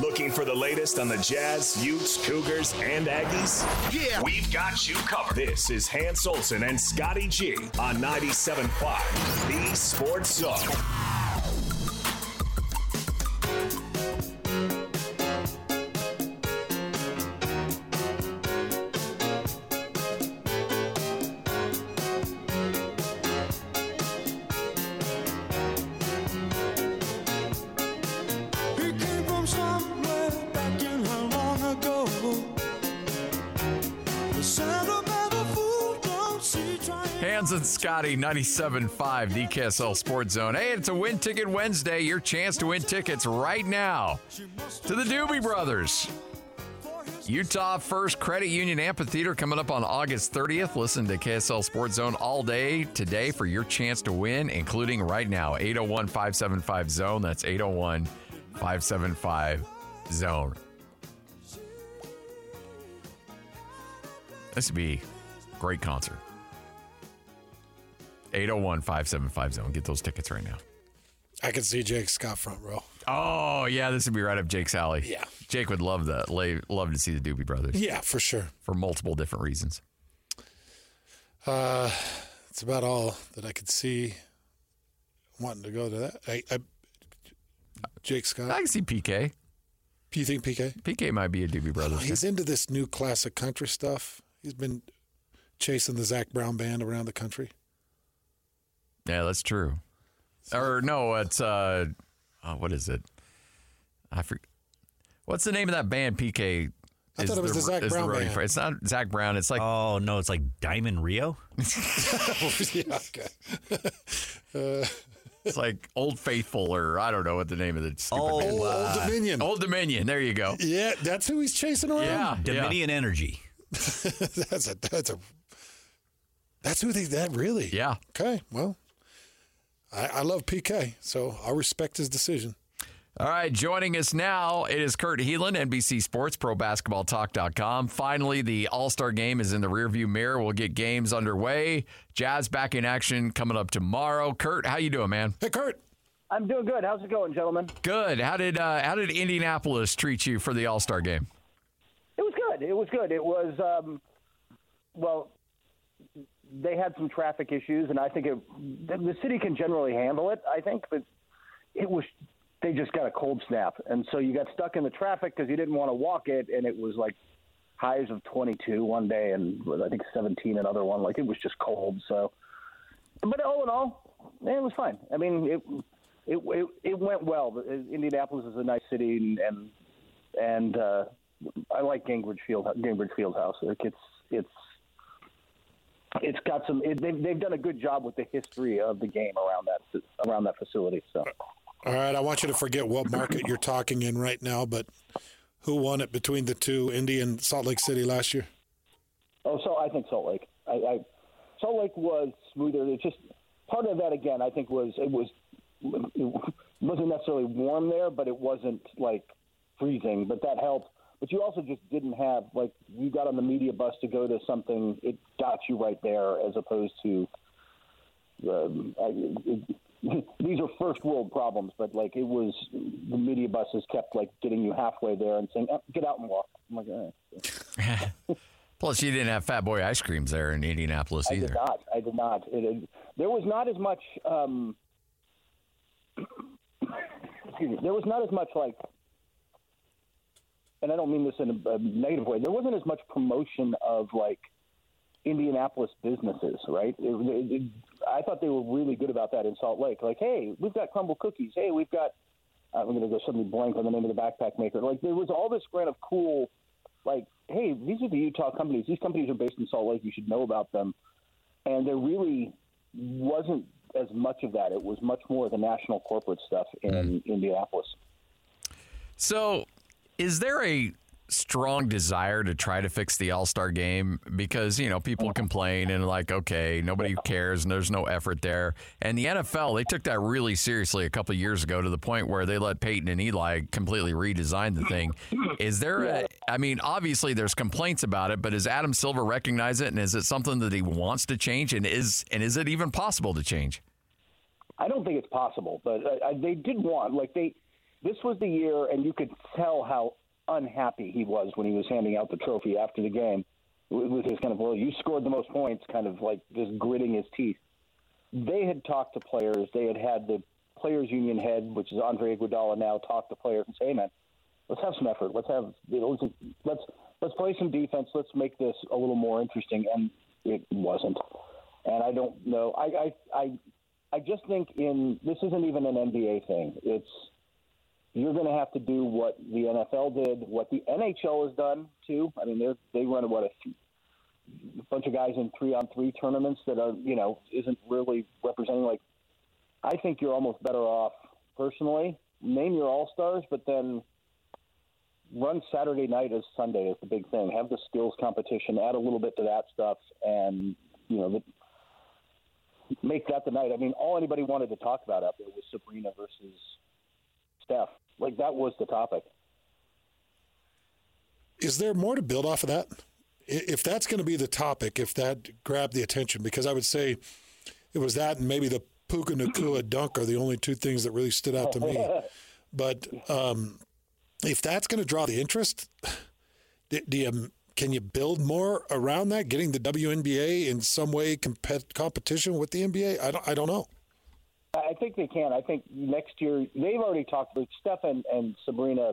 Looking for the latest on the Jazz, Utes, Cougars, and Aggies? Yeah. We've got you covered. This is Hans Olsen and Scotty G on 97.5, the Sports Zone. Scotty, 97.5, the KSL Sports Zone. Hey, it's a Win Ticket Wednesday. Your chance to win tickets right now to the Doobie Brothers. Utah First Credit Union Amphitheater coming up on August 30th. Listen to KSL Sports Zone all day today for your chance to win, including right now 801 575 Zone. That's 801 575 Zone. This would be great concert. 801 575 Zone. Get those tickets right now. I can see Jake Scott front row. Oh, yeah, this would be right up Jake's alley. Yeah. Jake would love that. Love to see the Doobie Brothers Yeah, for sure. for multiple different reasons. Uh, It's about all that I could see wanting to go to that. I, I, Jake Scott. I can see PK. Do you think PK? PK might be a Doobie Brothers. He's into this new classic country stuff. He's been chasing the Zac Brown band around the country. Yeah, that's true. Or no, it's uh, uh what is it? I forget. What's the name of that band? PK. I thought it was the Zac is Brown roadie band. for. It's not Zac Brown. It's like Oh no, it's like Diamond Rio. yeah, okay. it's like Old Faithful or I don't know what the name of the stupid Oh, band. Old, Old Dominion. Old Dominion. There you go. Yeah, that's who he's chasing around. Yeah, yeah. Dominion Energy. that's a that's a that's who they that really. Yeah. Okay, well, I, I love PK, so I respect his decision. All right, joining us now, it is Kurt Helin, NBC Sports, ProBasketballTalk.com. Finally, the All Star game is in the rearview mirror. We'll get games underway. Jazz back in action coming up tomorrow. Kurt, how you doing, man? Hey, Kurt. I'm doing good. How's it going, gentlemen? Good. How did uh, how did Indianapolis treat you for the All Star game? It was good. It was good. It was, um, well, they had some traffic issues, and I think it, the, the city can generally handle it. I think, but it was they just got a cold snap, and so you got stuck in the traffic because you didn't want to walk it, and it was like highs of 22 one day, and I think 17 another one. Like it was just cold. So, but all in all, it was fine. I mean, it it it, it went well. Indianapolis is a nice city, and and, and uh, I like Gainbridge Field Gainbridge Fieldhouse. Like it's it's it's got some. It, they've they've done a good job with the history of the game around that around that facility. So All right, I want you to forget what market you're talking in right now, but who won it between the two, Indy and Salt Lake City last year? oh, so I think Salt Lake. I, I Salt Lake was smoother. It's just part of that again. I think was it was it wasn't necessarily warm there, but it wasn't like freezing. But that helped. But you also just didn't have like you got on the media bus to go to something. It got you right there, as opposed to um, I, it, these are first world problems. But like it was, the media buses kept like getting you halfway there and saying, "Oh, "Get out and walk." I'm like, right. Plus, you didn't have Fat Boy ice creams there in Indianapolis I either. did not. I did not. It, it, there was not as much. Um, excuse me. There was not as much like, and I don't mean this in a, a negative way. There wasn't as much promotion of like Indianapolis businesses, right? It, it, it, I thought they were really good about that in Salt Lake. Like, hey, we've got Crumbl cookies. Hey, we've got. I'm going to go suddenly blank on the name of the backpack maker. Like, there was all this kind of cool, like, hey, these are the Utah companies. These companies are based in Salt Lake. You should know about them. And there really wasn't as much of that. It was much more of the national corporate stuff in hmm. Indianapolis. So, is there a strong desire to try to fix the All Star game? Because, you know, people complain and, like, okay, nobody cares and there's no effort there. And the NFL, they took that really seriously a couple of years ago to the point where they let Peyton and Eli completely redesign the thing. Is there a, I mean, obviously there's complaints about it, but does Adam Silver recognize it? And is it something that he wants to change? And is, and is it even possible to change? I don't think it's possible, but uh, I, they did want like they this was the year, and you could tell how unhappy he was when he was handing out the trophy after the game with his kind of, well, you scored the most points, kind of like just gritting his teeth. They had talked to players. They had had the players' union head, which is Andre Iguodala now, talk to players and say, hey, man, let's have some effort. Let's have, you know, let's, let's, let's play some defense. Let's make this a little more interesting. And it wasn't. And I don't know. I, I, I, I just think in this isn't even an NBA thing. It's you're going to have to do what the NFL did, what the NHL has done too. I mean, they're they run what a th- bunch of guys in three on three tournaments that are you know isn't really representing. Like, I think you're almost better off personally. Name your all stars, but then run Saturday night as Sunday is the big thing. Have the skills competition, add a little bit to that stuff, and you know, make that the night. I mean, all anybody wanted to talk about out there was Sabrina versus Steph. Like that was the topic. Is there more to build off of that? If that's going to be the topic, if that grabbed the attention, because I would say it was that and maybe the Puka Nacua dunk are the only two things that really stood out to me. But um, if that's going to draw the interest, do, do you can you build more around that? Getting the WNBA in some way compet- competition with the NBA? I don't. I don't know. I think they can. I think next year they've already talked. Like Steph and, and Sabrina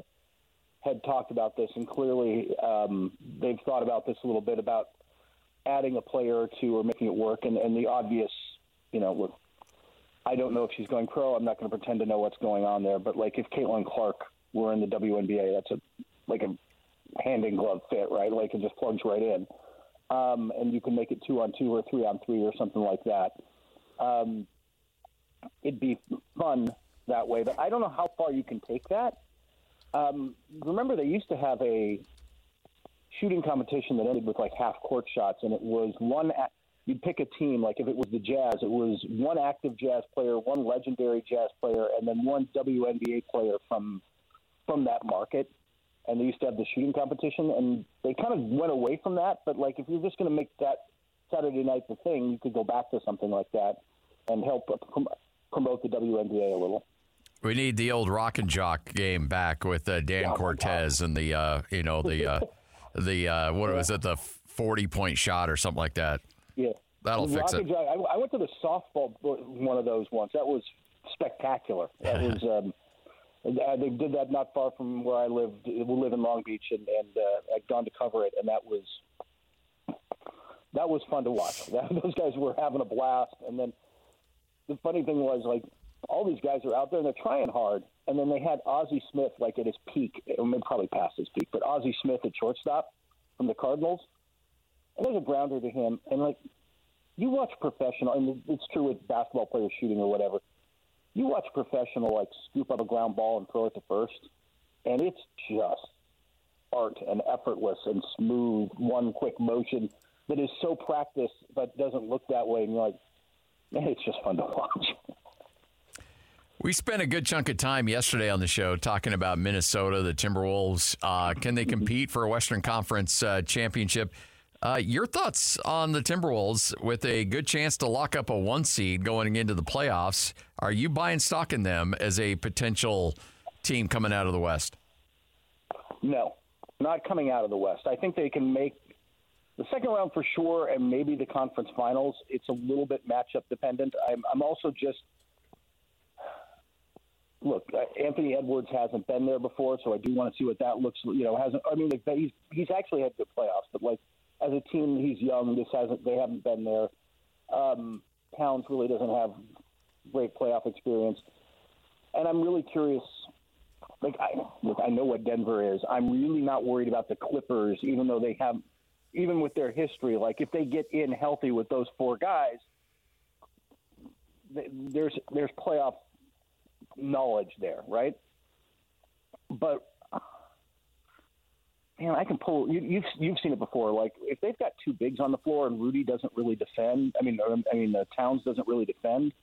had talked about this, and clearly um, they've thought about this a little bit about adding a player or two or making it work. And, and the obvious, you know, look, I don't know if she's going pro. I'm not going to pretend to know what's going on there. But like if Caitlin Clark were in the WNBA, that's a like a hand in glove fit, right? Like it just plugs right in. Um, and you can make it two on two or three on three or something like that. Um, it'd be fun that way. But I don't know how far you can take that. Um, remember, they used to have a shooting competition that ended with like half court shots, and it was one. a- You'd pick a team, like if it was the Jazz, it was one active Jazz player, one legendary Jazz player, and then one WNBA player from from that market. And they used to have the shooting competition, and they kind of went away from that. But like, if you're just going to make that Saturday night the thing, you could go back to something like that and help promote the WNBA a little. We need the old rock and jock game back with uh, Dan my Cortese and the uh, you know the uh, the uh, what was it the forty point shot or something like that. Yeah, That'll The fix it. Jog- I, I went to the softball one of those once. That was spectacular. That was. Um, uh, they did that not far from where I lived. We live in Long Beach, and, and uh, I'd gone to cover it, and that was that was fun to watch. That, those guys were having a blast, and then the funny thing was like all these guys are out there and they're trying hard, and then they had Ozzie Smith like at his peak, I mean, probably past his peak, but Ozzie Smith at shortstop from the Cardinals, and there's a grounder to him, and like you watch professional, and it's true with basketball players shooting or whatever. You watch professional like scoop up a ground ball and throw it to first, and it's just art and effortless and smooth, one quick motion that is so practiced but doesn't look that way. And you're like, it's just fun to watch. We spent a good chunk of time yesterday on the show talking about Minnesota, the Timberwolves. Uh, can they compete for a Western Conference uh, championship? Uh, your thoughts on the Timberwolves with a good chance to lock up a one seed going into the playoffs? Are you buying stock in them as a potential team coming out of the West? No, not coming out of the West. I think they can make the second round for sure, and maybe the conference finals. It's a little bit matchup dependent. I'm, I'm also just look. uh, Anthony Edwards hasn't been there before, so I do want to see what that looks. You know, hasn't. I mean, like, he's he's actually had good playoffs, but like as a team, he's young. This hasn't. They haven't been there. Um, Towns really doesn't have great playoff experience, and I'm really curious like I look, I know what Denver is. I'm really not worried about the Clippers, even though they have, even with their history. Like if they get in healthy with those four guys, there's there's playoff knowledge there, right? But man, I can pull. You, you've you've seen it before. Like if they've got two bigs on the floor and Rudy doesn't really defend. I mean, I mean, uh, Towns doesn't really defend,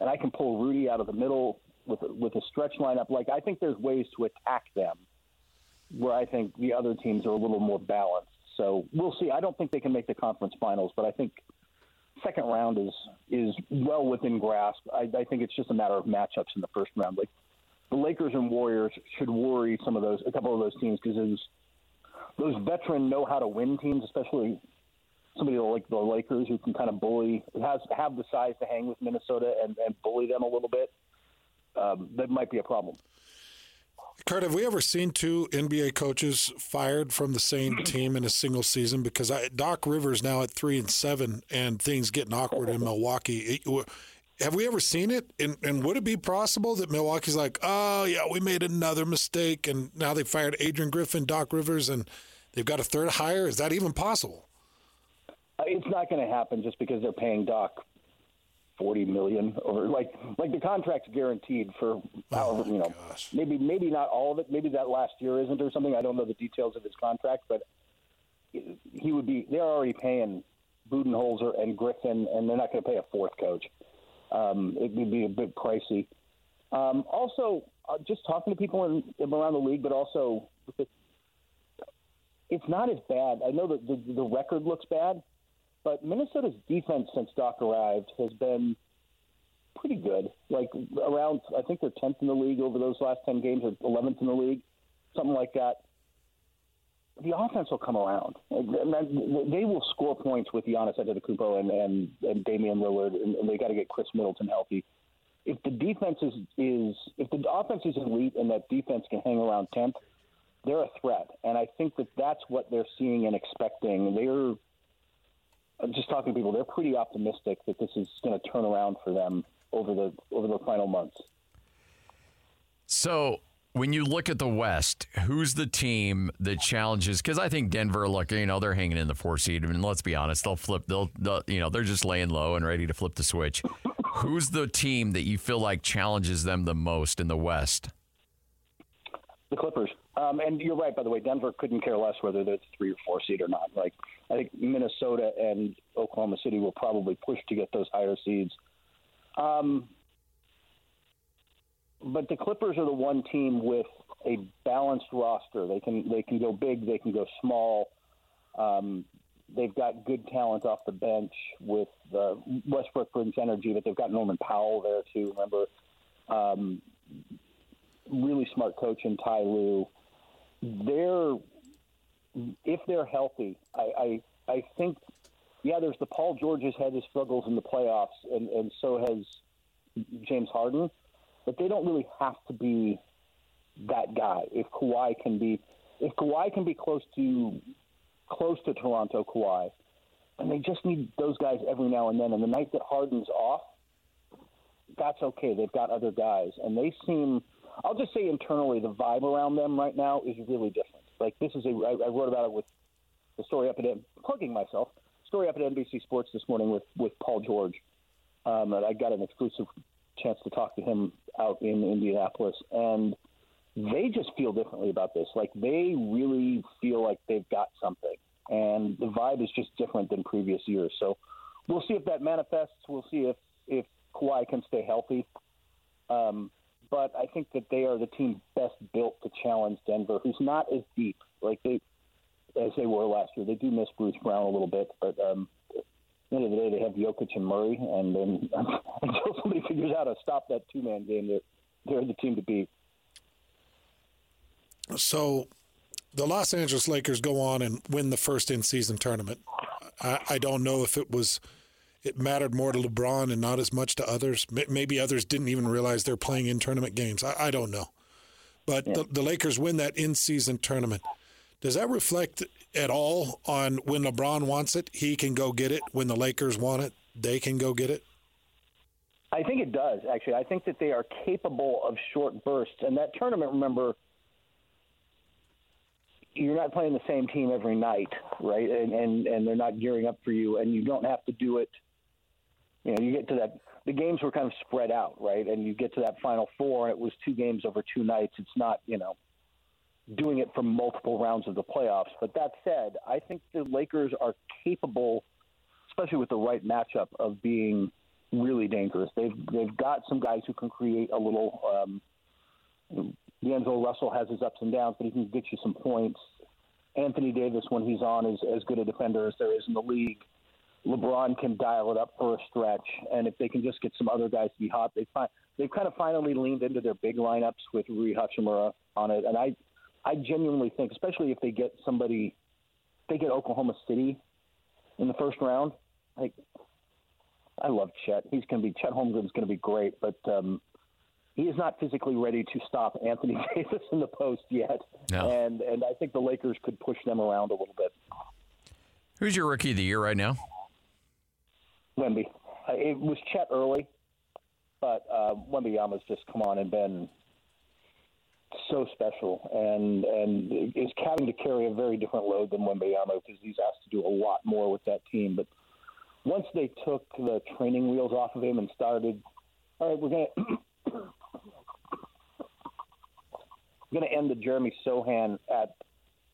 and I can pull Rudy out of the middle with with a stretch lineup. Like I think there's ways to attack them where I think the other teams are a little more balanced. So we'll see. I don't think they can make the conference finals, but I think second round is is well within grasp. I, I think it's just a matter of matchups in the first round. Like the Lakers and Warriors should worry some of those, a couple of those teams, because those those veteran know how to win teams, especially somebody like the Lakers who can kind of bully, has have the size to hang with Minnesota and, and bully them a little bit. Um, that might be a problem. Kurt, have we ever seen two NBA coaches fired from the same team in a single season? Because I, Doc Rivers now at three and seven, and things getting awkward in Milwaukee. Have we ever seen it? And, and would it be possible that Milwaukee's like, oh yeah, we made another mistake, and now they fired Adrian Griffin, Doc Rivers, and they've got a third hire? Is that even possible? Uh, It's not going to happen just because they're paying Doc forty million over like like the contract's guaranteed for however you know gosh. maybe maybe not all of it maybe that last year isn't or something I don't know the details of his contract but he would be they're already paying Budenholzer and Griffin and they're not going to pay a fourth coach. Um, it would be a bit pricey. Um, also uh, just talking to people in, in around the league but also it's not as bad. I know that the, the record looks bad but Minnesota's defense since Doc arrived has been pretty good. Like around, I think they're tenth in the league over those last ten games, or eleventh in the league, something like that. The offense will come around. They will score points with Giannis Antetokounmpo and and, and Damian Lillard, and, they got to get Khris Middleton healthy. If the defense is, is if the offense is elite and that defense can hang around tenth, they're a threat. And I think that that's what they're seeing and expecting. They're just talking to people, they're pretty optimistic that this is going to turn around for them over the over the final months. So when you look at the West, who's the team that challenges? Because I think Denver, look, you know, they're hanging in the four seed. I mean, let's be honest, they'll flip. They'll, they'll, you know, they're just laying low and ready to flip the switch. who's the team that you feel like challenges them the most in the West? The Clippers, um, and you're right. By the way, Denver couldn't care less whether the three or four seed or not. Like I think Minnesota and Oklahoma City will probably push to get those higher seeds. Um, but the Clippers are the one team with a balanced roster. They can they can go big, they can go small. Um, they've got good talent off the bench with uh, Westbrook brings energy, but they've got Norman Powell there too. Remember, um, really smart coach in Ty Lue. They're if they're healthy, I, I I think yeah, there's the Paul George has had his struggles in the playoffs, and, and so has James Harden, but they don't really have to be that guy. If Kawhi can be, if Kawhi can be close to close to Toronto Kawhi, and they just need those guys every now and then. And the night that Harden's off, that's okay. They've got other guys, and they seem. I'll just say internally, the vibe around them right now is really different. Like this is a. I, I wrote about it with the story up at plugging myself. Story up at NBC Sports this morning with with Paul George. Um, I got an exclusive chance to talk to him out in Indianapolis, and they just feel differently about this. Like they really feel like they've got something, and the vibe is just different than previous years. So we'll see if that manifests. We'll see if if Kawhi can stay healthy. Um, but I think that they are the team best built to challenge Denver, who's not as deep like they as they were last year. They do miss Bruce Brown a little bit, but um, at the end of the day, they have Jokic and Murray, and then until somebody figures out how to stop that two man game, they're, they're the team to beat. So the Los Angeles Lakers go on and win the first in season tournament. I, I don't know if it was it mattered more to LeBron and not as much to others. Maybe others didn't even realize they're playing in tournament games. I, I don't know. But the, the Lakers win that in season tournament. Does that reflect at all on when LeBron wants it, he can go get it? When the Lakers want it, they can go get it? I think it does, actually. I think that they are capable of short bursts. And that tournament, remember, you're not playing the same team every night, right? And, and, and they're not gearing up for you, and you don't have to do it. You know, you get to that, the games were kind of spread out, right? And you get to that final four, and it was two games over two nights. It's not, you know, doing it for multiple rounds of the playoffs. But that said, I think the Lakers are capable, especially with the right matchup, of being really dangerous. They've they've got some guys who can create a little. Um, D'Angelo Russell has his ups and downs, but he can get you some points. Anthony Davis, when he's on, is as good a defender as there is in the league. LeBron can dial it up for a stretch, and if they can just get some other guys to be hot, they find they've kind of finally leaned into their big lineups with Rui Hachimura on it, and I I genuinely think, especially if they get somebody, they get Oklahoma City in the first round, like I love Chet. He's going to be Chet Holmgren's going to be great, but um, he is not physically ready to stop Anthony Davis in the post yet. No. And and I think the Lakers could push them around a little bit. Who's your rookie of the year right now? Wemby. Uh, It was Chet early, but uh, Wembanyama's just come on and been so special, and and is having to carry a very different load than Wembanyama because he's asked to do a lot more with that team. But once they took the training wheels off of him and started, all right, we're gonna gonna end the Jeremy Sochan at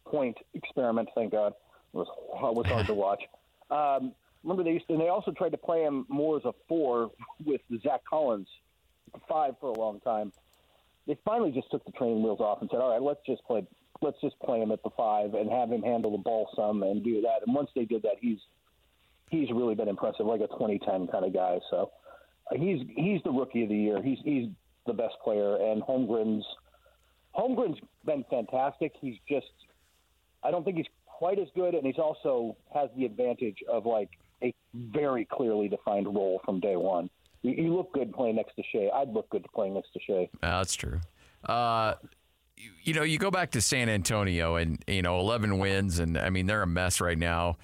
point experiment. Thank God, it was it was hard to watch. Um, remember they used to, and they also tried to play him more as a four with Zach Collins, five for a long time. They finally just took the training wheels off and said, "All right, let's just play, let's just play him at the five and have him handle the ball some and do that." And once they did that, he's he's really been impressive, like a 2010 kind of guy. So uh, he's he's the rookie of the year. He's he's the best player, and Holmgren's Holmgren's been fantastic. He's just I don't think he's quite as good, and he's also has the advantage of like a very clearly defined role from day one. You, you look good playing next to Shea. I'd look good playing next to Shea. Uh, that's true. Uh, you, you know, you go back to San Antonio and, you know, 11 wins, and I mean, they're a mess right now.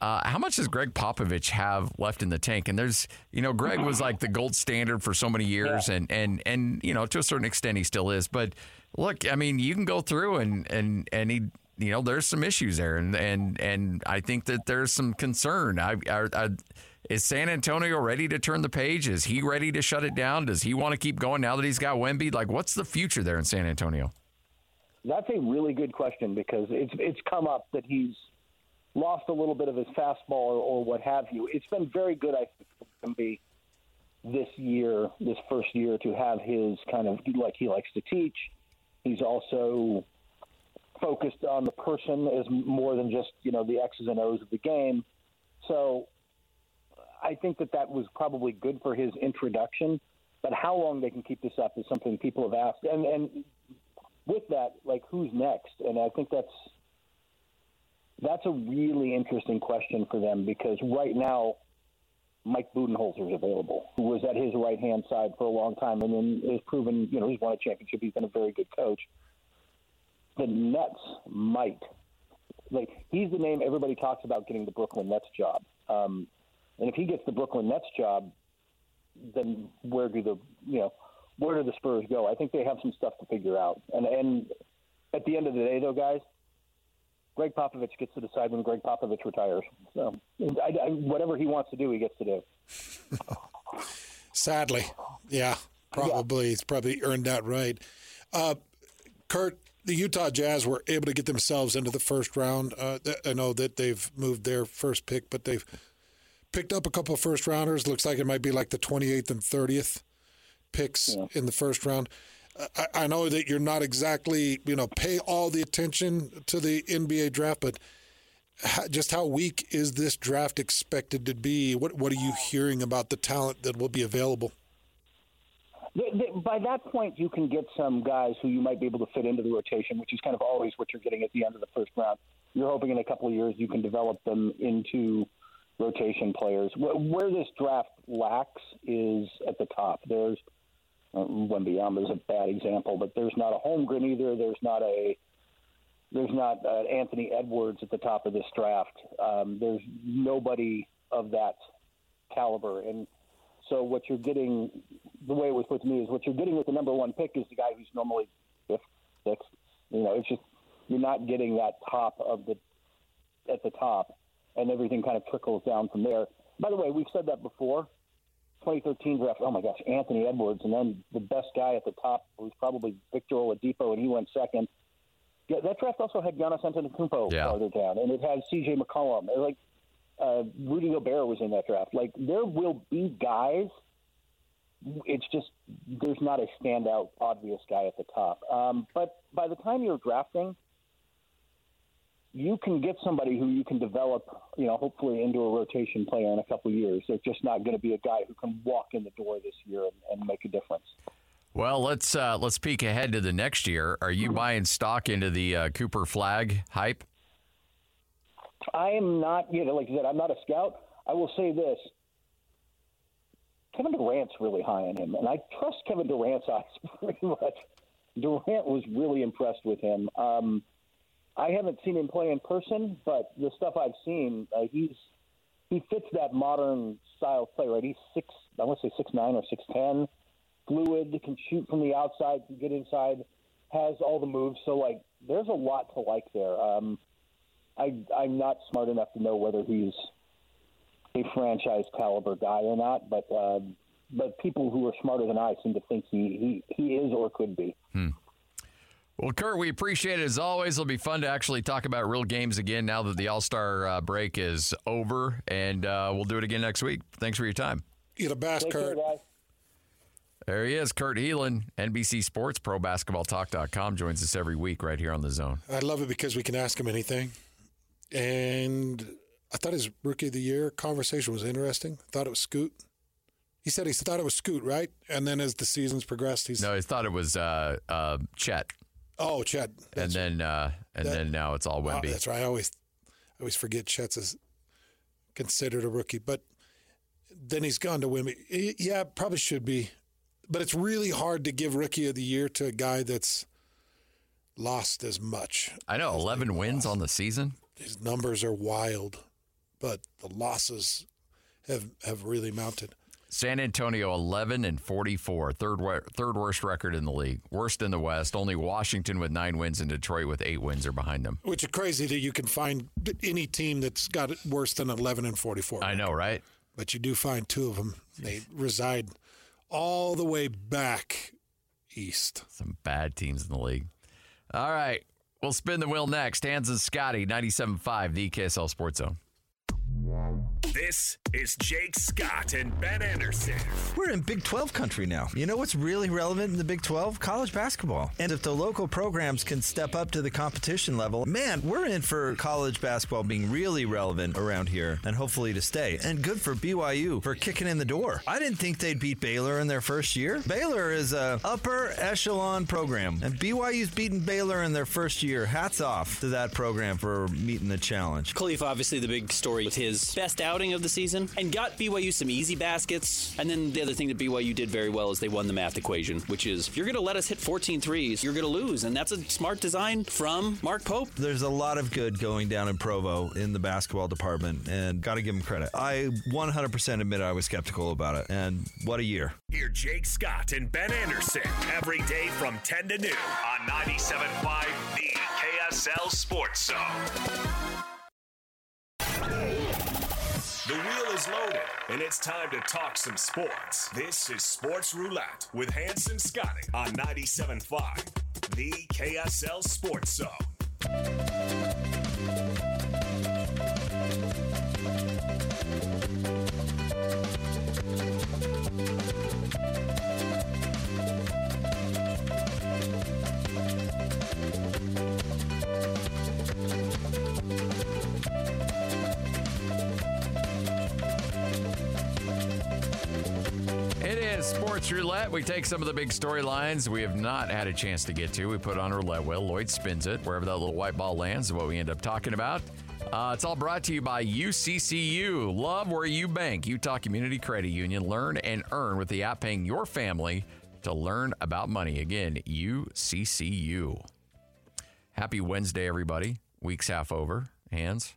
Uh, how much does Gregg Popovich have left in the tank? And there's, you know, Greg was like the gold standard for so many years, and and and you know, to a certain extent, he still is. But look, I mean, you can go through and and and he, you know, there's some issues there, and and and I think that there's some concern. I, I, I is San Antonio ready to turn the page? Is he ready to shut it down? Does he want to keep going now that he's got Wemby? Like, what's the future there in San Antonio? That's a really good question because it's it's come up that he's lost a little bit of his fastball or, or what have you. It's been very good, I think, for Wemby this year, this first year, to have his kind of like he likes to teach. He's also focused on the person as more than just you know the X's and O's of the game. So I think that that was probably good for his introduction. But how long they can keep this up is something people have asked. And and with that, like who's next? And I think that's that's a really interesting question for them because right now Mike Budenholzer is available, who was at his right hand side for a long time and then has proven, you know, he's won a championship. He's been a very good coach. The Nets might. Like, he's the name everybody talks about getting the Brooklyn Nets job. Um, and if he gets the Brooklyn Nets job, then where do the, you know, where do the Spurs go? I think they have some stuff to figure out. And, and at the end of the day, though, guys, Gregg Popovich gets to decide when Gregg Popovich retires. So I, I, whatever he wants to do, he gets to do. Sadly, yeah, probably he's probably earned that right. Uh, Kurt, the Utah Jazz were able to get themselves into the first round. Uh, I know that they've moved their first pick, but they've picked up a couple of first rounders. Looks like it might be like the 28th and 30th picks in the first round. I, I know that you're not exactly, you know, pay all the attention to the NBA draft, but how, just how weak is this draft expected to be? What What are you hearing about the talent that will be available? Th- th- By that point, you can get some guys who you might be able to fit into the rotation, which is kind of always what you're getting at the end of the first round. You're hoping in a couple of years you can develop them into rotation players. Where, where this draft lacks is at the top. There's uh, Wembanyama is a bad example, but there's not a Holmgren either. There's not a there's not uh, Anthony Edwards at the top of this draft. Um, there's nobody of that caliber, and so what you're getting, the way it was put to me, is what you're getting with the number one pick is the guy who's normally fifth, sixth. You know, it's just you're not getting that top of the at the top, and everything kind of trickles down from there. By the way, we've said that before. 2013 draft. Oh my gosh, Anthony Edwards, and then the best guy at the top was probably Victor Oladipo, and he went second. Yeah, that draft also had Giannis Antetokounmpo Yeah. farther down, and it had C.J. McCollum. And, Like uh, Rudy Gobert was in that draft. Like there will be guys. It's just there's not a standout obvious guy at the top. Um, but by the time you're drafting, you can get somebody who you can develop, you know, hopefully into a rotation player in a couple of years. They're just not going to be a guy who can walk in the door this year and, and make a difference. Well, let's uh, let's peek ahead to the next year. Are you buying stock into the uh, Cooper Flagg hype? I am not, you know, like I said, I'm not a scout. I will say this. Kevin Durant's really high on him, and I trust Kevin Durant's eyes pretty much. Durant was really impressed with him. Um, I haven't seen him play in person, but the stuff I've seen, uh, he's he fits that modern style play. Right? He's six, I want to say six nine or six ten, fluid, can shoot from the outside, can get inside, has all the moves. So like, there's a lot to like there. Um, I I'm not smart enough to know whether he's a franchise caliber guy or not, but uh, but people who are smarter than I seem to think he, he, he is or could be. Well, Kurt, we appreciate it as always. It'll be fun to actually talk about real games again now that the All Star uh, break is over, and uh, we'll do it again next week. Thanks for your time. Eat a bass, Take care, Kurt. guys. There he is, Kurt Helin, NBC Sports, ProBasketballTalk.com, joins us every week right here on the Zone. I love it because we can ask him anything. And I thought his rookie of the year conversation was interesting. Thought it was Scoot. He said he thought it was Scoot, right? And then as the seasons progressed, he's No, he thought it was uh, uh, Chet, oh Chet. and then uh, and that- then now it's all oh, Wemby. that's right. I always I always forget Chet's is considered a rookie, but then he's gone to Wemby. Y- Yeah, probably should be, but it's really hard to give rookie of the year to a guy that's lost as much. I know, 11 wins on the season. His numbers are wild, but the losses have have really mounted. San Antonio 11 and 44, third third worst record in the league, worst in the West. Only Washington with nine wins and Detroit with eight wins are behind them. Which is crazy that you can find any team that's got it worse than eleven and forty four. I know, right? but you do find two of them. They reside all the way back east. Some bad teams in the league. All right, we'll spin the wheel next. Hans and Scotty, 97.5, the KSL Sports Zone. This is Jake Scott and Ben Anderson. We're in Big 12 country now. You know what's really relevant in the Big 12? College basketball. And if the local programs can step up to the competition level, man, we're in for college basketball being really relevant around here and hopefully to stay. And good for BYU for kicking in the door. I didn't think they'd beat Baylor in their first year. Baylor is a upper echelon program, and BYU's beaten Baylor in their first year. Hats off to that program for meeting the challenge. Khalif, obviously the big story with his best outing of the season and got BYU some easy baskets. And then the other thing that BYU did very well is they won the math equation, which is if you're going to let us hit 14 threes, you're going to lose. And that's a smart design from Mark Pope. There's a lot of good going down in Provo in the basketball department, and got to give him credit. I 100% admit I was skeptical about it, and what a year. Hear Jake Scott and Ben Anderson every day from 10 to noon on 97.5 The KSL Sports Zone. The wheel is loaded, and it's time to talk some sports. This is Sports Roulette with Hanson Scotty on 97.5 The KSL Sports Zone. Is Sports Roulette. We take some of the big storylines we have not had a chance to get to. We put on roulette wheel. Lloyd spins it. Wherever that little white ball lands is what we end up talking about. Uh, it's all brought to you by UCCU. Love where you bank. Utah Community Credit Union. Learn and earn with the app paying your family to learn about money. Again, UCCU. Happy Wednesday, everybody. Week's half over. Hans.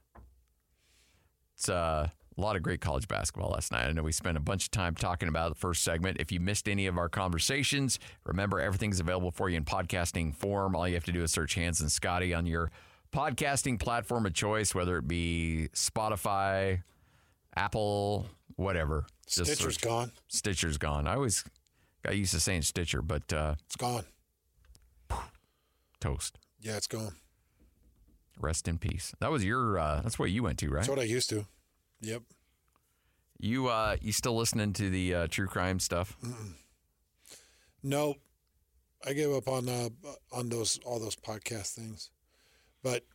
It's uh, a lot of great college basketball last night. I know we spent a bunch of time talking about the first segment. If you missed any of our conversations, remember everything's available for you in podcasting form. All you have to do is search Hans and Scotty on your podcasting platform of choice, whether it be Spotify, Apple, whatever. Just Stitcher's search- gone. Stitcher's gone. I always got used to saying Stitcher, but uh, It's gone. toast. Yeah, it's gone. Rest in peace. That was your. Uh, that's what you went to, right? That's what I used to. Yep. You uh, you still listening to the uh, true crime stuff? No, I gave up on uh, on those all those podcast things. But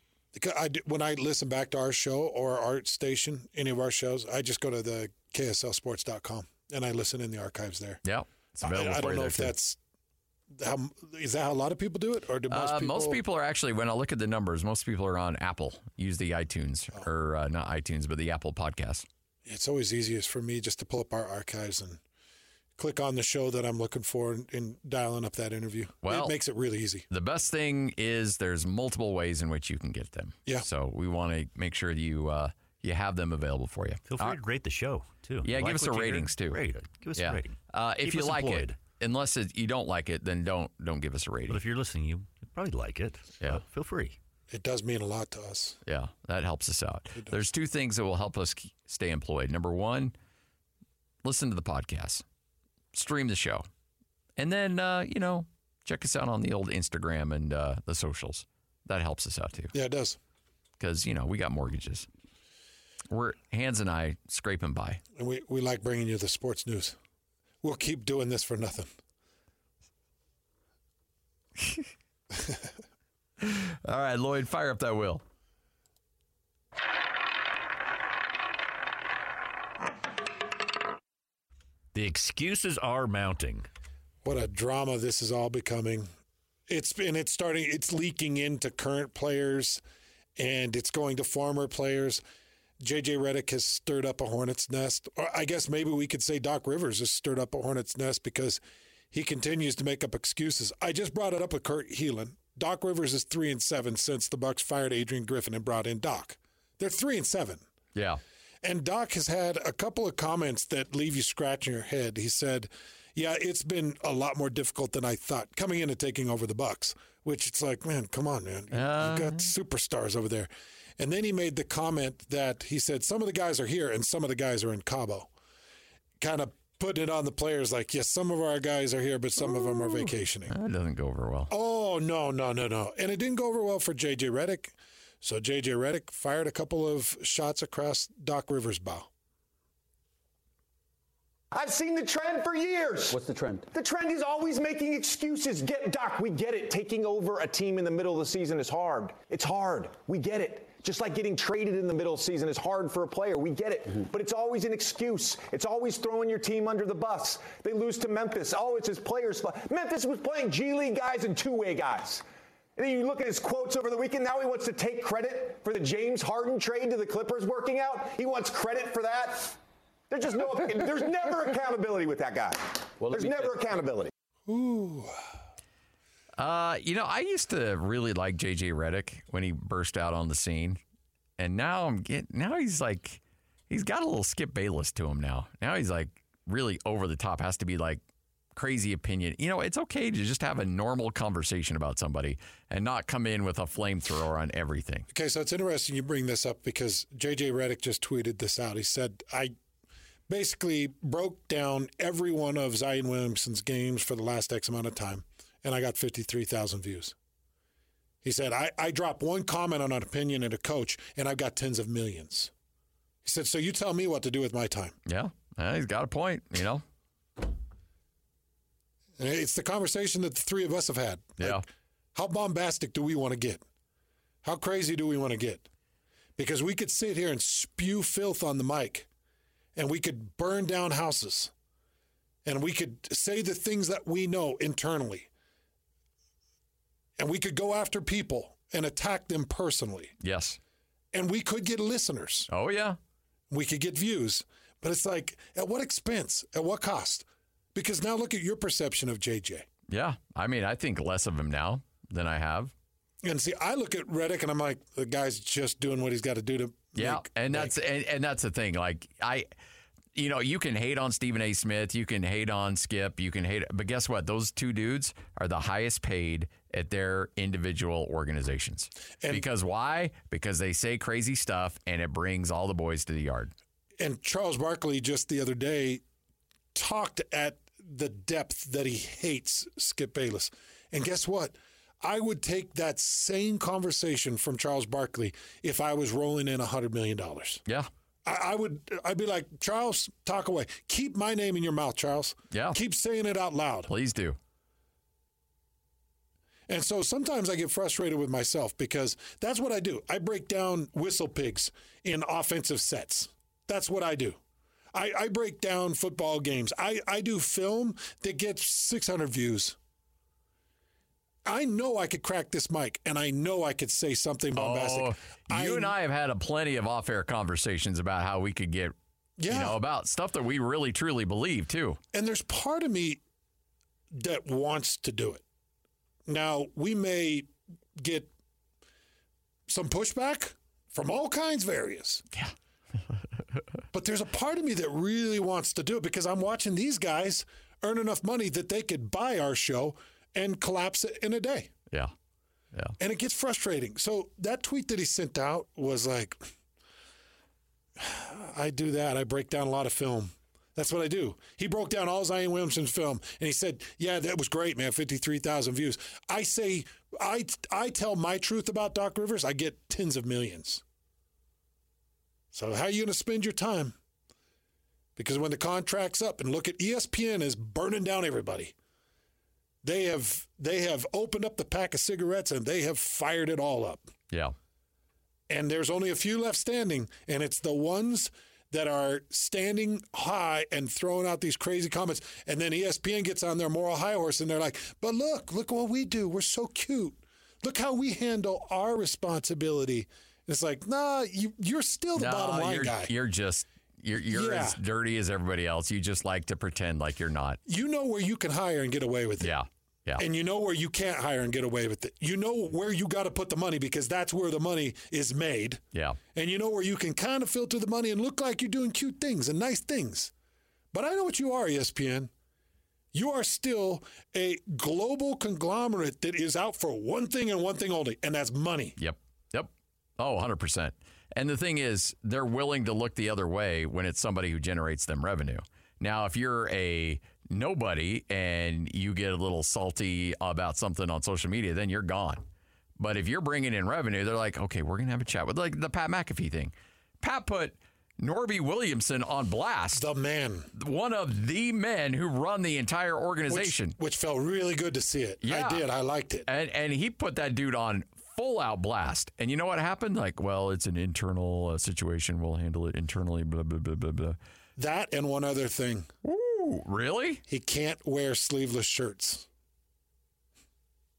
I, when I listen back to our show or our station, any of our shows, I just go to the KSLSports.com and I listen in the archives there. Yeah, it's I, available I for don't you know there if too. that's how is that how a lot of people do it, or do most Uh, people? most people are actually, when I look at the numbers, most people are on Apple. Use the iTunes Oh. or uh, not iTunes, but the Apple Podcast. It's always easiest for me just to pull up our archives and click on the show that I'm looking for and, and dialing up that interview. Well- it makes it really easy. The best thing is there's multiple ways in which you can get them. Yeah. So we want to make sure you uh, you have them available for you. Feel free to rate the show too. Yeah, Like give us what a you hear? ratings too. Rate it. Give us yeah. a rating. Uh, if Keep you like employed. it, unless it, you don't like it, then don't don't give us a rating. But if you're listening, you probably like it. Yeah. But feel free. It does mean a lot to us. Yeah, that helps us out. There's two things that will help us stay employed. Number one, listen to the podcast, stream the show, and then uh, you know check us out on the old Instagram and uh, the socials. That helps us out too, Yeah, it does. because you know we got mortgages. We're hands and I scraping by. And we, we like bringing you the sports news. We'll keep doing this for nothing. All right, Lloyd, fire up that wheel. The excuses are mounting. What a drama this is all becoming. It's and it's starting. It's leaking into current players, and it's going to former players. JJ Redick has stirred up a hornet's nest. Or I guess maybe we could say Doc Rivers has stirred up a hornet's nest because he continues to make up excuses. I just brought it up with Kurt Helin. Doc Rivers is three and seven since the Bucks fired Adrian Griffin and brought in Doc. They're three and seven. Yeah, And Doc has had a couple of comments that leave you scratching your head. He said, "Yeah, it's been a lot more difficult than I thought coming in and taking over the Bucks." Which it's like, man, come on, man, you Uh. got superstars over there. And then he made the comment that he said some of the guys are here and some of the guys are in Cabo, kind of putting it on the players like, yes, some of our guys are here, but some of them are vacationing. that doesn't go over well. Oh no, no, no, no! And it didn't go over well for JJ Redick. So JJ Redick fired a couple of shots across Doc Rivers' bow. I've seen the trend for years. What's the trend? The trend is always making excuses. Get Doc, we get it. Taking over a team in the middle of the season is hard. It's hard. We get it. Just like getting traded in the middle of the season is hard for a player. We get it. But it's always an excuse. It's always throwing your team under the bus. They lose to Memphis. Oh, it's his players' Memphis was playing G League guys and two-way guys. And then you look at his quotes over the weekend. Now he wants to take credit for the James Harden trade to the Clippers working out. He wants credit for that. There's just no. There's never accountability with that guy. there's never accountability. Uh, you know, I used to really like JJ Redick when he burst out on the scene, and now I'm getting now he's like he's got a little Skip Bayless to him now. Now he's like really over the top. Has to be like crazy opinion. You know, it's okay to just have a normal conversation about somebody and not come in with a flamethrower on everything. Okay, so it's interesting you bring this up because JJ Redick just tweeted this out. He said, I basically broke down every one of Zion Williamson's games for the last X amount of time, and I got 53,000 views. He said, I, I dropped one comment on an opinion and a coach, and I've got tens of millions. He said, So you tell me what to do with my time. Yeah, uh, he's got a point. You know. And it's the conversation that the three of us have had. Yeah. How bombastic do we want to get? How crazy do we want to get? Because we could sit here and spew filth on the mic and we could burn down houses and we could say the things that we know internally and we could go after people and attack them personally Yes. and we could get listeners Oh yeah. we could get views but it's like at what expense at what cost because now look at your perception of jj Yeah. I mean, I think less of him now than I have. And see, I look at Redick and I'm like, the guy's just doing what he's got to do to. Yeah, make- and that's and, and that's the thing. Like I, you know, you can hate on Stephen A. Smith, you can hate on Skip, you can hate, but guess what? Those two dudes are the highest paid at their individual organizations. And- because why? Because they say crazy stuff, and it brings all the boys to the yard. and Charles Barkley just the other day talked at the depth that he hates Skip Bayless. And guess what? I would take that same conversation from Charles Barkley if I was rolling in $100 million. Yeah, I, I would, I'd be like, Charles, talk away. Keep my name in your mouth, Charles. Yeah. Keep saying it out loud. please do. And so sometimes I get frustrated with myself because that's what I do. I break down whistle pigs in offensive sets. That's what I do. I, I break down football games. I, I do film that gets 600 views. I know I could crack this mic and I know I could say something bombastic. Oh, you and I have had a plenty of off-air conversations about how we could get, you know, about stuff that we really truly believe too. And there's part of me that wants to do it. Now, we may get some pushback from all kinds of areas. Yeah. but there's a part of me that really wants to do it because I'm watching these guys earn enough money that they could buy our show and collapse it in a day. Yeah. Yeah. And it gets frustrating. So that tweet that he sent out was like, I do that. I break down a lot of film. That's what I do. He broke down all Zion Williamson's film and he said, Yeah, that was great, man. 53,000 views. I say, I, I tell my truth about Doc Rivers, I get tens of millions. So how are you going to spend your time? Because when the contract's up and look at ESPN is burning down everybody. They have they have opened up the pack of cigarettes and they have fired it all up. Yeah. And there's only a few left standing, and it's the ones that are standing high and throwing out these crazy comments. And then ESPN gets on their moral high horse and they're like, but look, look what we do. We're so cute. Look how we handle our responsibility. And it's like, nah, you, you're still the no, bottom line you're, guy. you're just you're you're Yeah. as dirty as everybody else. You just like to pretend like you're not. You know where you can hire and get away with it. Yeah. Yeah. And you know where you can't hire and get away with it. You know where you got to put the money because that's where the money is made. yeah. And you know where you can kind of filter the money and look like you're doing cute things and nice things. But I know what you are, ESPN. You are still a global conglomerate that is out for one thing and one thing only, and that's money. Yep. Yep. Oh, 100%. And the thing is, they're willing to look the other way when it's somebody who generates them revenue. Now, if you're a nobody and you get a little salty about something on social media, then you're gone. But if you're bringing in revenue, they're like, okay, we're going to have a chat with like the Pat McAfee thing. Pat put Norby Williamson on blast, The man. one of the men who run the entire organization. which felt really good to see it. Yeah. I did. I liked it. And and he put that dude on full out blast. And you know what happened? Like, well, it's an internal uh, situation. We'll handle it internally. Blah blah blah blah blah. That and one other thing. Ooh, really? He can't wear sleeveless shirts.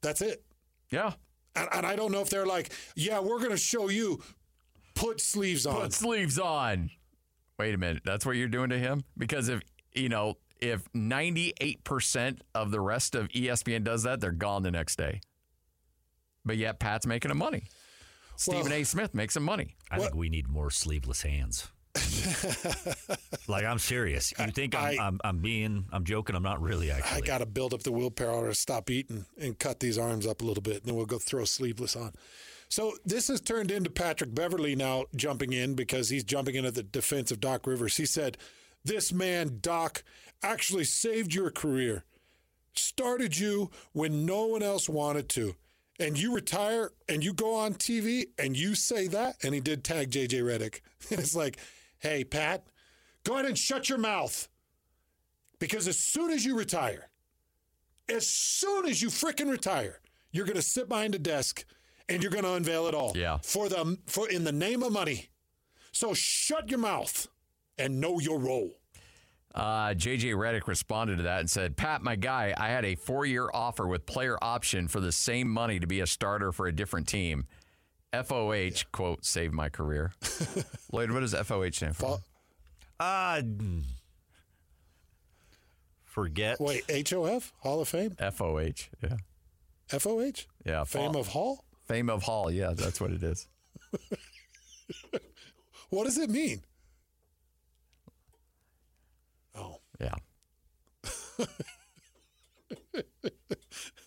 That's it. Yeah. And, and I don't know if they're like, yeah, we're going to show you put sleeves on. Put sleeves on. Wait a minute. That's what you're doing to him? Because if you know, if 98% of the rest of ESPN does that, they're gone the next day. But yet Pat's making him money. Stephen Well- A. Smith makes him money. I think we need more sleeveless hands. like I'm serious. You think I'm, I- I'm, I'm being I'm joking? I'm not really Actually, I got to build up the willpower to stop eating and cut these arms up a little bit, and then we'll go throw sleeveless on. So this has turned into Patrick Beverley now jumping in because he's jumping into the defense of Doc Rivers. He said, "This man, Doc, actually saved your career, started you when no one else wanted to." And you retire and you go on TV and you say that, and he did tag JJ Redick. And it's like, hey, Pat, go ahead and shut your mouth. Because as soon as you retire, as soon as you frickin' retire, you're going to sit behind a desk and you're going to unveil it all. Yeah. For the for in the name of money. So shut your mouth and know your role. Uh, JJ Redick responded to that and said, Pat, my guy, I had a four year offer with player option for the same money to be a starter for a different team. FOH, quote, saved my career. Lloyd, what does FOH stand for? Uh, forget. Wait, HOF Hall of Fame, FOH, yeah. FOH, Yeah. Fame Fall- of Hall. Fame of Hall, yeah, that's what it is. What does it mean? Oh, Yeah.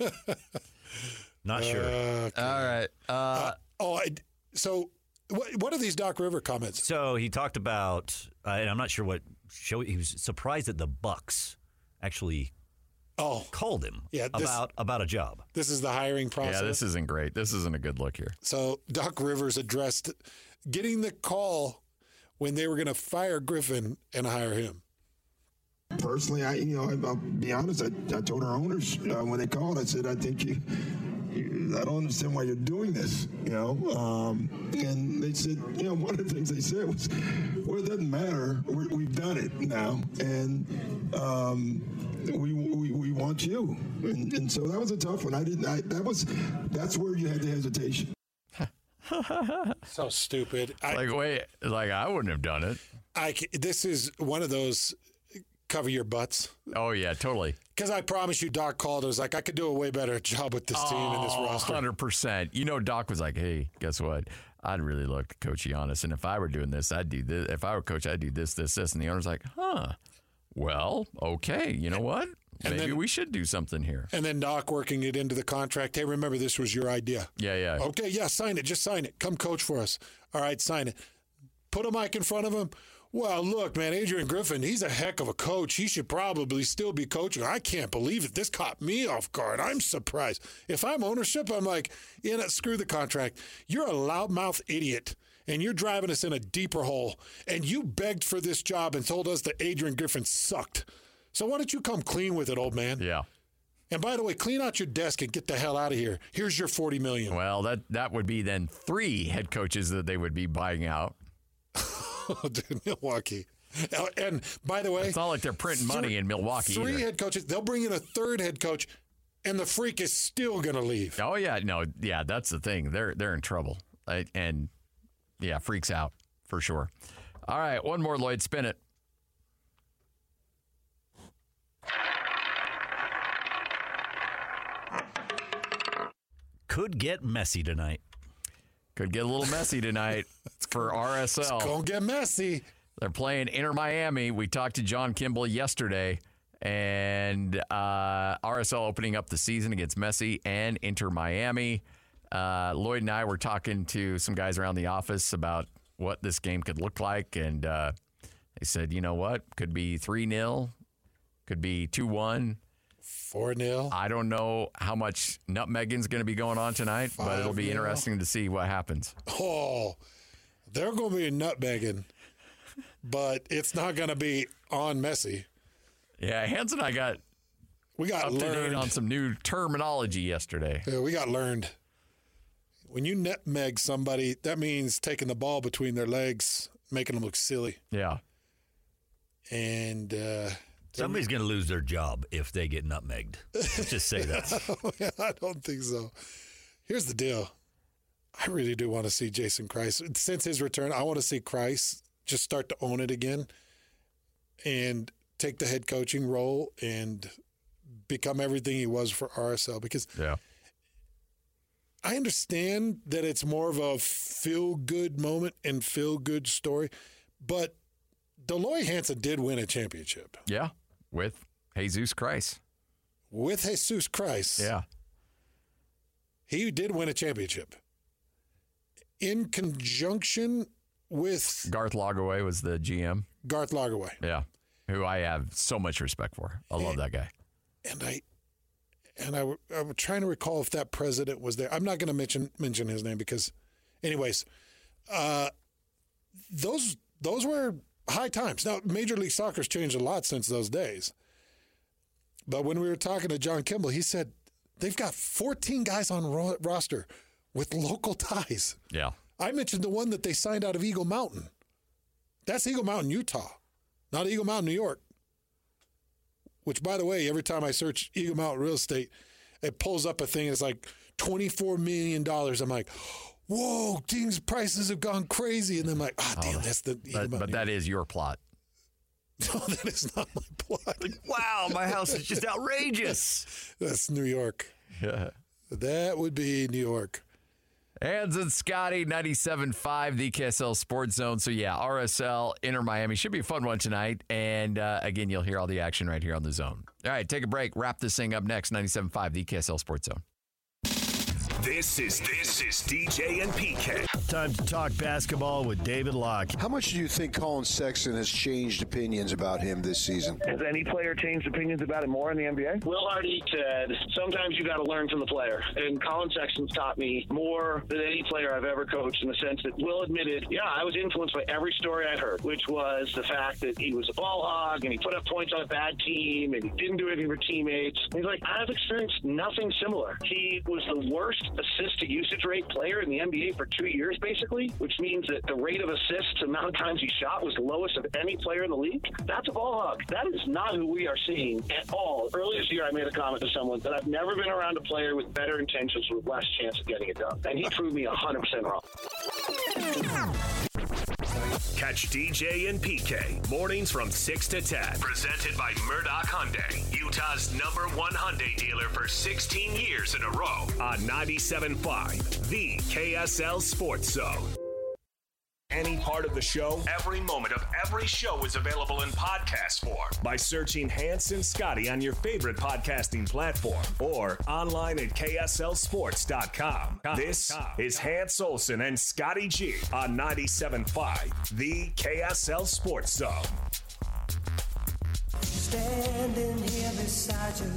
Not sure. Uh, All right. Uh, oh. I, so what? What are these Doc River comments? So he talked about, uh, and I'm not sure what show. He was surprised that the Bucks actually Oh, called him Yeah, this- about about a job. this is the hiring process. yeah, this isn't great. This isn't a good look here. So Doc Rivers addressed getting the call when they were going to fire Griffin and hire him. Personally, I you know I, I'll be honest. I, I told our owners uh, when they called. I said I think you I don't understand why you're doing this, you know. Um, and they said, you know, one of the things they said was, well, it doesn't matter. We're, we've done it now, and um, we, we we want you. And, and so that was a tough one. I didn't. I, that was that's where you had the hesitation. So stupid. I, Like, wait, like I wouldn't have done it. I, this is one of those cover your butts. Oh yeah, totally. Because I promise you, Doc called and was like, I could do a way better job with this team and this oh, roster. Hundred percent. You know, Doc was like, "Hey, guess what? I'd really love to coach Giannis, and if I were doing this, I'd do this. If I were coach, I'd do this, this, this." And the owner's like, "Huh? Well, okay. You know what? Maybe then- we should do something here." And then Doc working it into the contract. Hey, remember this was your idea. Yeah, yeah. Okay, yeah, sign it. Just sign it. Come coach for us. All right, sign it. Put a mic in front of him. Well, look, man, Adrian Griffin, he's a heck of a coach. He should probably still be coaching. I can't believe it. This caught me off guard. I'm surprised. If I'm ownership, I'm like, yeah, no, screw the contract. You're a loudmouth idiot, and you're driving us in a deeper hole. And you begged for this job and told us that Adrian Griffin sucked. So why don't you come clean with it, old man? Yeah. And by the way, clean out your desk and get the hell out of here. Here's your forty million. Well, that that would be then three head coaches that they would be buying out. Dude, Milwaukee. And by the way, It's not like they're printing money in Milwaukee Three either. head coaches. They'll bring in a third head coach, and the freak is still going to leave. Oh yeah, no, yeah, that's the thing. They're they're in trouble, I, and yeah, freaks out for sure. All right, one more, Lloyd, spin it. Could get messy tonight. Could get a little messy tonight for RSL. It's Gonna get messy. They're playing Inter Miami. We talked to John Kimball yesterday, and uh, RSL opening up the season against Messi and Inter Miami. Uh, Lloyd and I were talking to some guys around the office about what this game could look like, and uh, they said, you know what, could be 3 0, could be 2 1. Four 0 I don't know how much nutmegging's going to be going on tonight, but it'll be 5-0. interesting to see what happens. Oh, they're going to be nutmegging, but it's not going to be on Messi. Yeah, Hans and I got We got up to date learned. on some new terminology yesterday. Yeah, we got learned. When you nutmeg somebody, that means taking the ball between their legs, making them look silly. Yeah. And uh, Somebody's going to lose their job if they get nutmegged. Let's just say that. I don't think so. Here's the deal. I really do want to see Jason Kreis. Since his return, I want to see Kreis just start to own it again and take the head coaching role and become everything he was for RSL because Yeah. I understand that it's more of a feel good moment and feel good story, but Dell Loy Hansen did win a championship Yeah. With Jesus Christ. with Jesus Christ. Yeah. He did win a championship in conjunction with Garth Logaway was the GM. Garth Lagerwey. Yeah. Who I have so much respect for. I love that guy. And I and I, w- I was trying to recall if that president was there. I'm not going to mention mention his name because, anyways, uh, those those were high times. Now, Major League Soccer's changed a lot since those days. But when we were talking to John Kimball, he said they've got 14 guys on ro- roster with local ties. Yeah. I mentioned the one that they signed out of Eagle Mountain. That's Eagle Mountain, Utah, not Eagle Mountain, New York. Which, by the way, every time I search Eagle Mountain real estate, it pulls up a thing. It's like twenty-four million dollars. I'm like, whoa, teams' prices have gone crazy. And then I'm like, ah, damn, that's the but that is your plot. no, that is not my plot. wow, my house is just outrageous. That's New York. Yeah. That would be New York. Hans and Scotty, 97.5, the KSL Sports Zone. So, yeah, RSL, Inter Miami. Should be a fun one tonight. And uh, again, you'll hear all the action right here on the zone. All right, take a break. Wrap this thing up next. 97.5, the KSL Sports Zone. This is this is DJ and PK. Time to talk basketball with David Locke. How much do you think Collin Sexton has changed opinions about him this season? Has any player changed opinions about him more in the NBA? Will Hardy said, sometimes you got to learn from the player. And Collin Sexton's taught me more than any player I've ever coached in the sense that Will admitted, yeah, I was influenced by every story I heard, which was the fact that he was a ball hog and he put up points on a bad team and he didn't do anything for teammates. And he's like, I've experienced nothing similar. He was the worst assist to usage rate player in the NBA for two years, basically, which means that the rate of assists, amount of times he shot, was lowest of any player in the league. That's a ball hog. That is not who we are seeing at all. Earlier this year, I made a comment to someone that I've never been around a player with better intentions with less chance of getting it done. And he proved me 100% wrong. Catch DJ and PK mornings from 6 to 10. Presented by Murdoch Hyundai, Utah's number one Hyundai dealer for 16 years in a row on 97.5, the KSL Sports Zone. Any part of the show, every moment of every show is available in podcast form by searching Hans and Scotty on your favorite podcasting platform or online at KSLSports.com. This is Hans Olsen and Scotty G on 97.5, the KSL Sports Zone. Standing here beside you,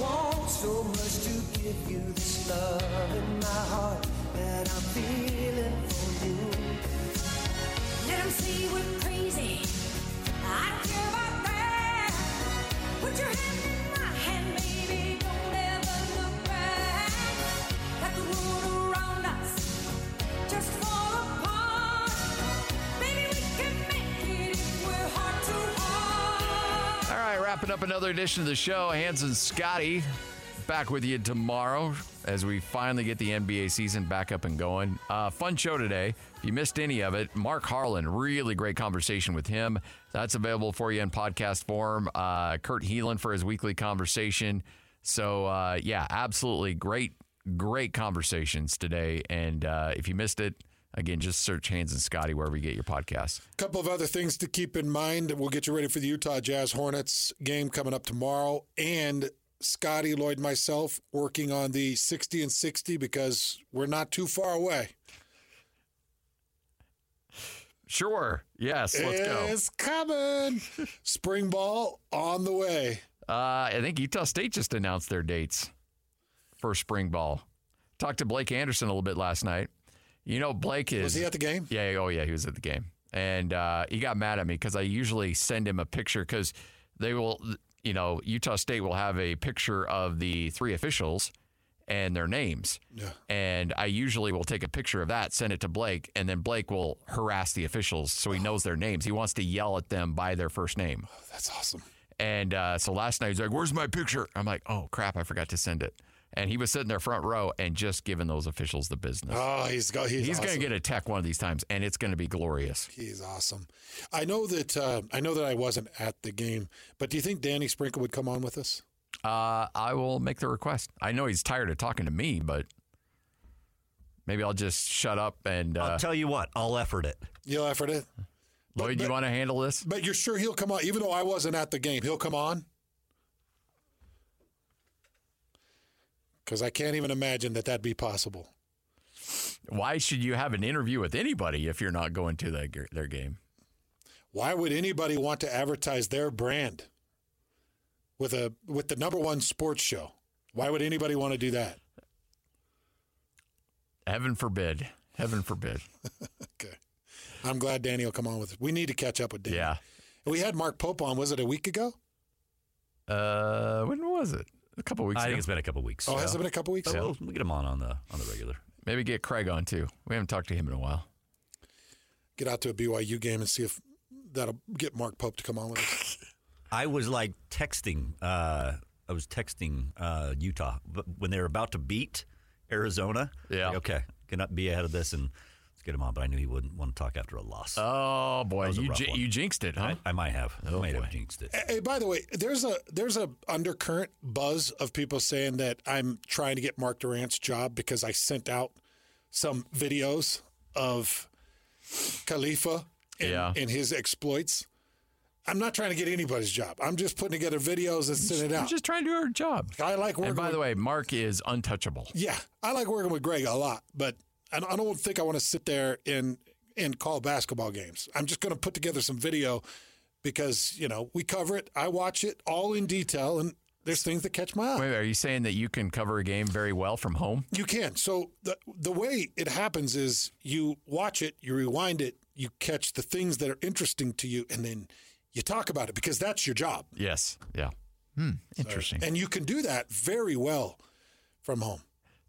want so much to give you this love in my heart that I'm feeling for you. Up another edition of the show. Hans and Scotty back with you tomorrow as we finally get the NBA season back up and going. Uh, fun show today. If you missed any of it, Mark Harlan, really great conversation with him. That's available for you in podcast form. Uh, Kurt Helin for his weekly conversation. So, uh, yeah, absolutely great, great conversations today. And uh, if you missed it, again, just search Hans and Scotty wherever you get your podcasts. A couple of other things to keep in mind. We'll get you ready for the Utah Jazz Hornets game coming up tomorrow. And Scotty, Lloyd, myself working on the 60 and 60 because we're not too far away. Sure. Yes. Let's go. It's coming. Spring ball on the way. Uh, I think Utah State just announced their dates for spring ball. Talked to Blake Anderson a little bit last night. You know, Blake is. Was he at the game? Yeah. Oh, yeah. He was at the game. And uh, he got mad at me because I usually send him a picture because they will, you know, Utah State will have a picture of the three officials and their names. Yeah. And I usually will take a picture of that, send it to Blake, and then Blake will harass the officials so he knows their names. He wants to yell at them by their first name. That's awesome. And uh, so last night he's like, "Where's my picture?" I'm like, "Oh crap, I forgot to send it." And he was sitting there front row and just giving those officials the business. Oh, he's got he's, He's going to get a tech one of these times, and it's going to be glorious. He's awesome. I know that uh, I know that I wasn't at the game, but do you think Danny Sprinkle would come on with us? Uh, I will make the request. I know he's tired of talking to me, but maybe I'll just shut up and. Uh, I'll tell you what, I'll effort it. You'll effort it. Lloyd, you want to handle this? But you're sure he'll come on, even though I wasn't at the game. He'll come on. Because I can't even imagine that that'd be possible. Why should you have an interview with anybody if you're not going to their, their game? Why would anybody want to advertise their brand with a with the number one sports show? Why would anybody want to do that? Heaven forbid. Heaven forbid. okay. I'm glad Danny will come on with us. We need to catch up with Danny. Yeah. We had Mark Pope on, was it a week ago? Uh, when was it? A couple weeks I ago. think it's been a couple weeks. Oh, has it been a couple weeks? So we'll, we'll get him on on the on the regular. Maybe get Craig on too. We haven't talked to him in a while. Get out to a BYU game and see if that'll get Mark Pope to come on with us. I was like texting. Uh, I was texting uh, Utah but when they were about to beat Arizona. Yeah. Like, okay, cannot be ahead of this and let's get him on. But I knew he wouldn't want to talk after a loss. Oh boy, That was a you rough ji- one. you jinxed it, huh? I, I might have. I Oh, might boy. have jinxed it. Hey, by the way, there's a there's a undercurrent buzz of people saying that I'm trying to get Mark Durant's job because I sent out some videos of Khalifa and, Yeah. and his exploits. I'm not trying to get anybody's job. I'm just putting together videos and sending it We're out. just trying to do our job. I like working. And by with, the way, Mark is untouchable. yeah, I like working with Greg a lot, but I don't, think I want to sit there and and call basketball games. I'm just going to put together some video because you know we cover it. I watch it all in detail, and there's things that catch my eye. Wait, are you saying that you can cover a game very well from home? You can. So the the way it happens is you watch it, you rewind it, you catch the things that are interesting to you, and then you talk about it because that's your job. Yes. Yeah. Hmm. Interesting. And you can do that very well from home.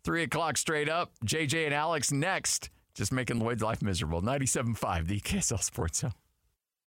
Three o'clock straight up. JJ and Alex next. Just making Lloyd's life miserable. 97.5, the KSL Sports Zone.